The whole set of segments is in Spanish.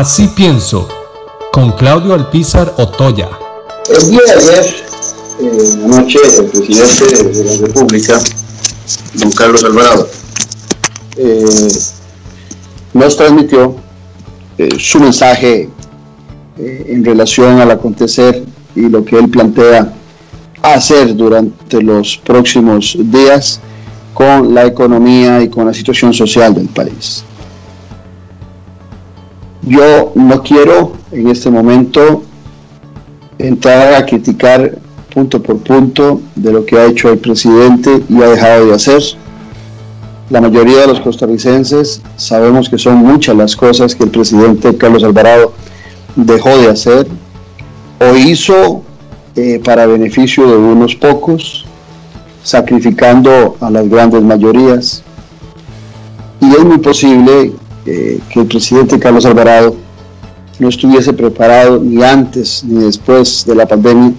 Así pienso, con Claudio Alpizar Otoya. El día de ayer, en la noche, el presidente de la República, don Carlos Alvarado, eh, nos transmitió eh, su mensaje eh, en relación al acontecer y lo que él plantea hacer durante los próximos días con la economía y con la situación social del país. Yo no quiero en este momento entrar a criticar punto por punto de lo que ha hecho el presidente y ha dejado de hacer. La mayoría de los costarricenses sabemos que son muchas las cosas que el presidente Carlos Alvarado dejó de hacer o hizo eh, para beneficio de unos pocos, sacrificando a las grandes mayorías. Y es muy posible que el presidente Carlos Alvarado no estuviese preparado ni antes ni después de la pandemia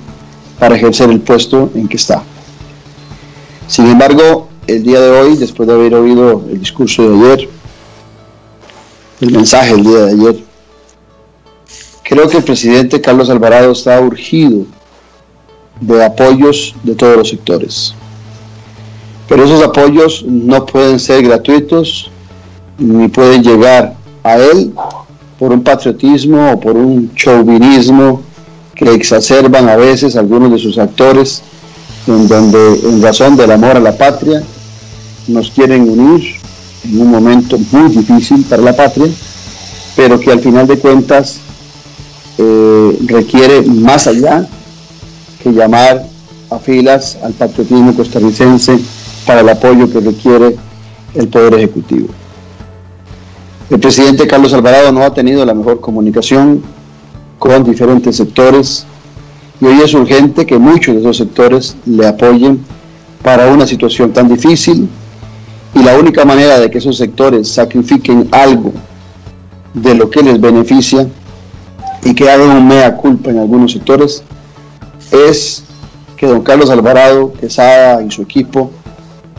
para ejercer el puesto en que está. Sin embargo, el día de hoy, después de haber oído el discurso de ayer, el mensaje del día de ayer, creo que el presidente Carlos Alvarado está urgido de apoyos de todos los sectores. Pero esos apoyos no pueden ser gratuitos ni pueden llegar a él por un patriotismo o por un chauvinismo que exacerban a veces algunos de sus actores, en donde en razón del amor a la patria nos quieren unir en un momento muy difícil para la patria, pero que al final de cuentas eh, requiere más allá que llamar a filas al patriotismo costarricense para el apoyo que requiere el Poder Ejecutivo. El presidente Carlos Alvarado no ha tenido la mejor comunicación con diferentes sectores y hoy es urgente que muchos de esos sectores le apoyen para una situación tan difícil y la única manera de que esos sectores sacrifiquen algo de lo que les beneficia y que hagan un mea culpa en algunos sectores es que don Carlos Alvarado, Quesada y su equipo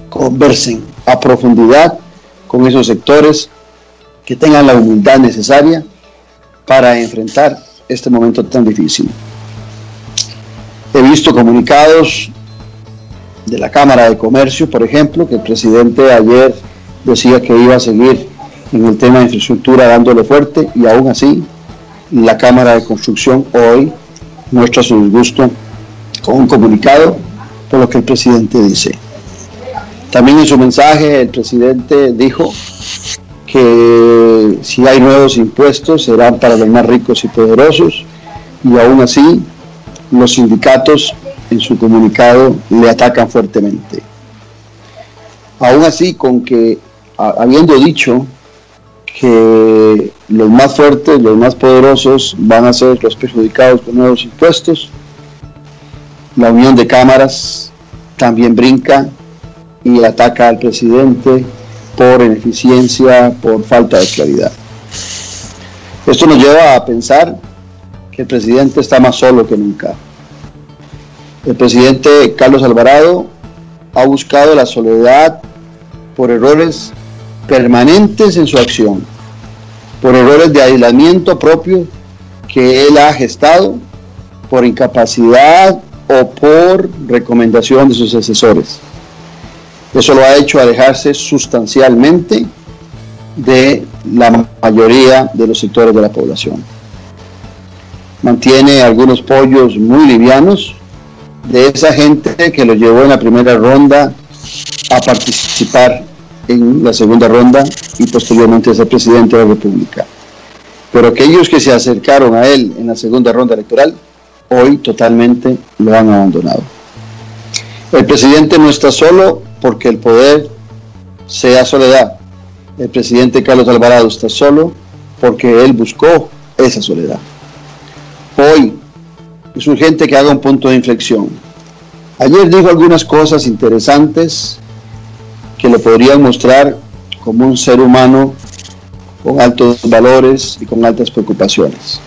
conversen a profundidad con esos sectores que tengan la humildad necesaria para enfrentar este momento tan difícil. He visto comunicados de la Cámara de Comercio, por ejemplo, que el presidente ayer decía que iba a seguir en el tema de infraestructura dándole fuerte y aún así la Cámara de Construcción hoy muestra su disgusto con un comunicado por lo que el presidente dice. También en su mensaje el presidente dijo que si hay nuevos impuestos serán para los más ricos y poderosos y aún así los sindicatos en su comunicado le atacan fuertemente. Aún así, con que habiendo dicho que los más fuertes, los más poderosos van a ser los perjudicados con nuevos impuestos, la unión de cámaras también brinca y ataca al presidente por ineficiencia, por falta de claridad. Esto nos lleva a pensar que el presidente está más solo que nunca. El presidente Carlos Alvarado ha buscado la soledad por errores permanentes en su acción, por errores de aislamiento propio que él ha gestado, por incapacidad o por recomendación de sus asesores. Eso lo ha hecho alejarse sustancialmente de la mayoría de los sectores de la población. Mantiene algunos pollos muy livianos de esa gente que lo llevó en la primera ronda a participar en la segunda ronda y posteriormente a ser presidente de la República. Pero aquellos que se acercaron a él en la segunda ronda electoral, hoy totalmente lo han abandonado. El presidente no está solo porque el poder sea soledad. El presidente Carlos Alvarado está solo porque él buscó esa soledad. Hoy es urgente que haga un punto de inflexión. Ayer dijo algunas cosas interesantes que lo podrían mostrar como un ser humano con altos valores y con altas preocupaciones.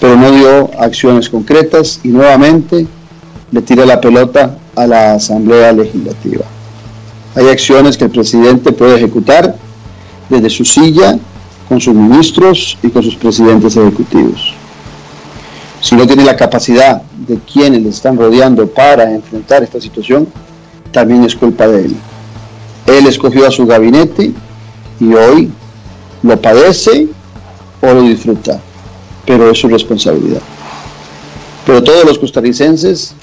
Pero no dio acciones concretas y nuevamente le tira la pelota a la Asamblea Legislativa. Hay acciones que el presidente puede ejecutar desde su silla con sus ministros y con sus presidentes ejecutivos. Si no tiene la capacidad de quienes le están rodeando para enfrentar esta situación, también es culpa de él. Él escogió a su gabinete y hoy lo padece o lo disfruta, pero es su responsabilidad. Pero todos los costarricenses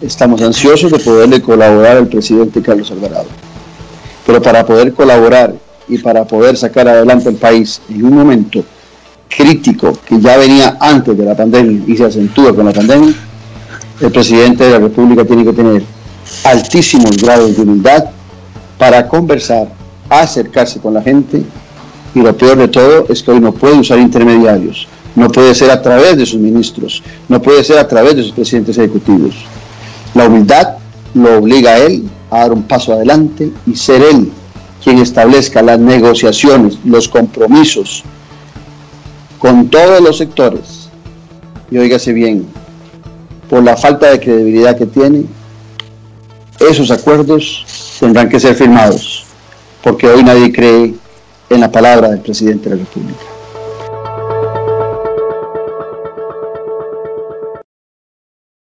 estamos ansiosos de poderle colaborar al presidente Carlos Alvarado. Pero para poder colaborar y para poder sacar adelante el país en un momento crítico que ya venía antes de la pandemia y se acentúa con la pandemia, el presidente de la República tiene que tener altísimos grados de humildad para conversar, acercarse con la gente y lo peor de todo es que hoy no puede usar intermediarios, no puede ser a través de sus ministros, no puede ser a través de sus presidentes ejecutivos. La humildad lo obliga a él a dar un paso adelante y ser él quien establezca las negociaciones, los compromisos con todos los sectores. Y óigase bien, por la falta de credibilidad que tiene, esos acuerdos tendrán que ser firmados, porque hoy nadie cree en la palabra del presidente de la República.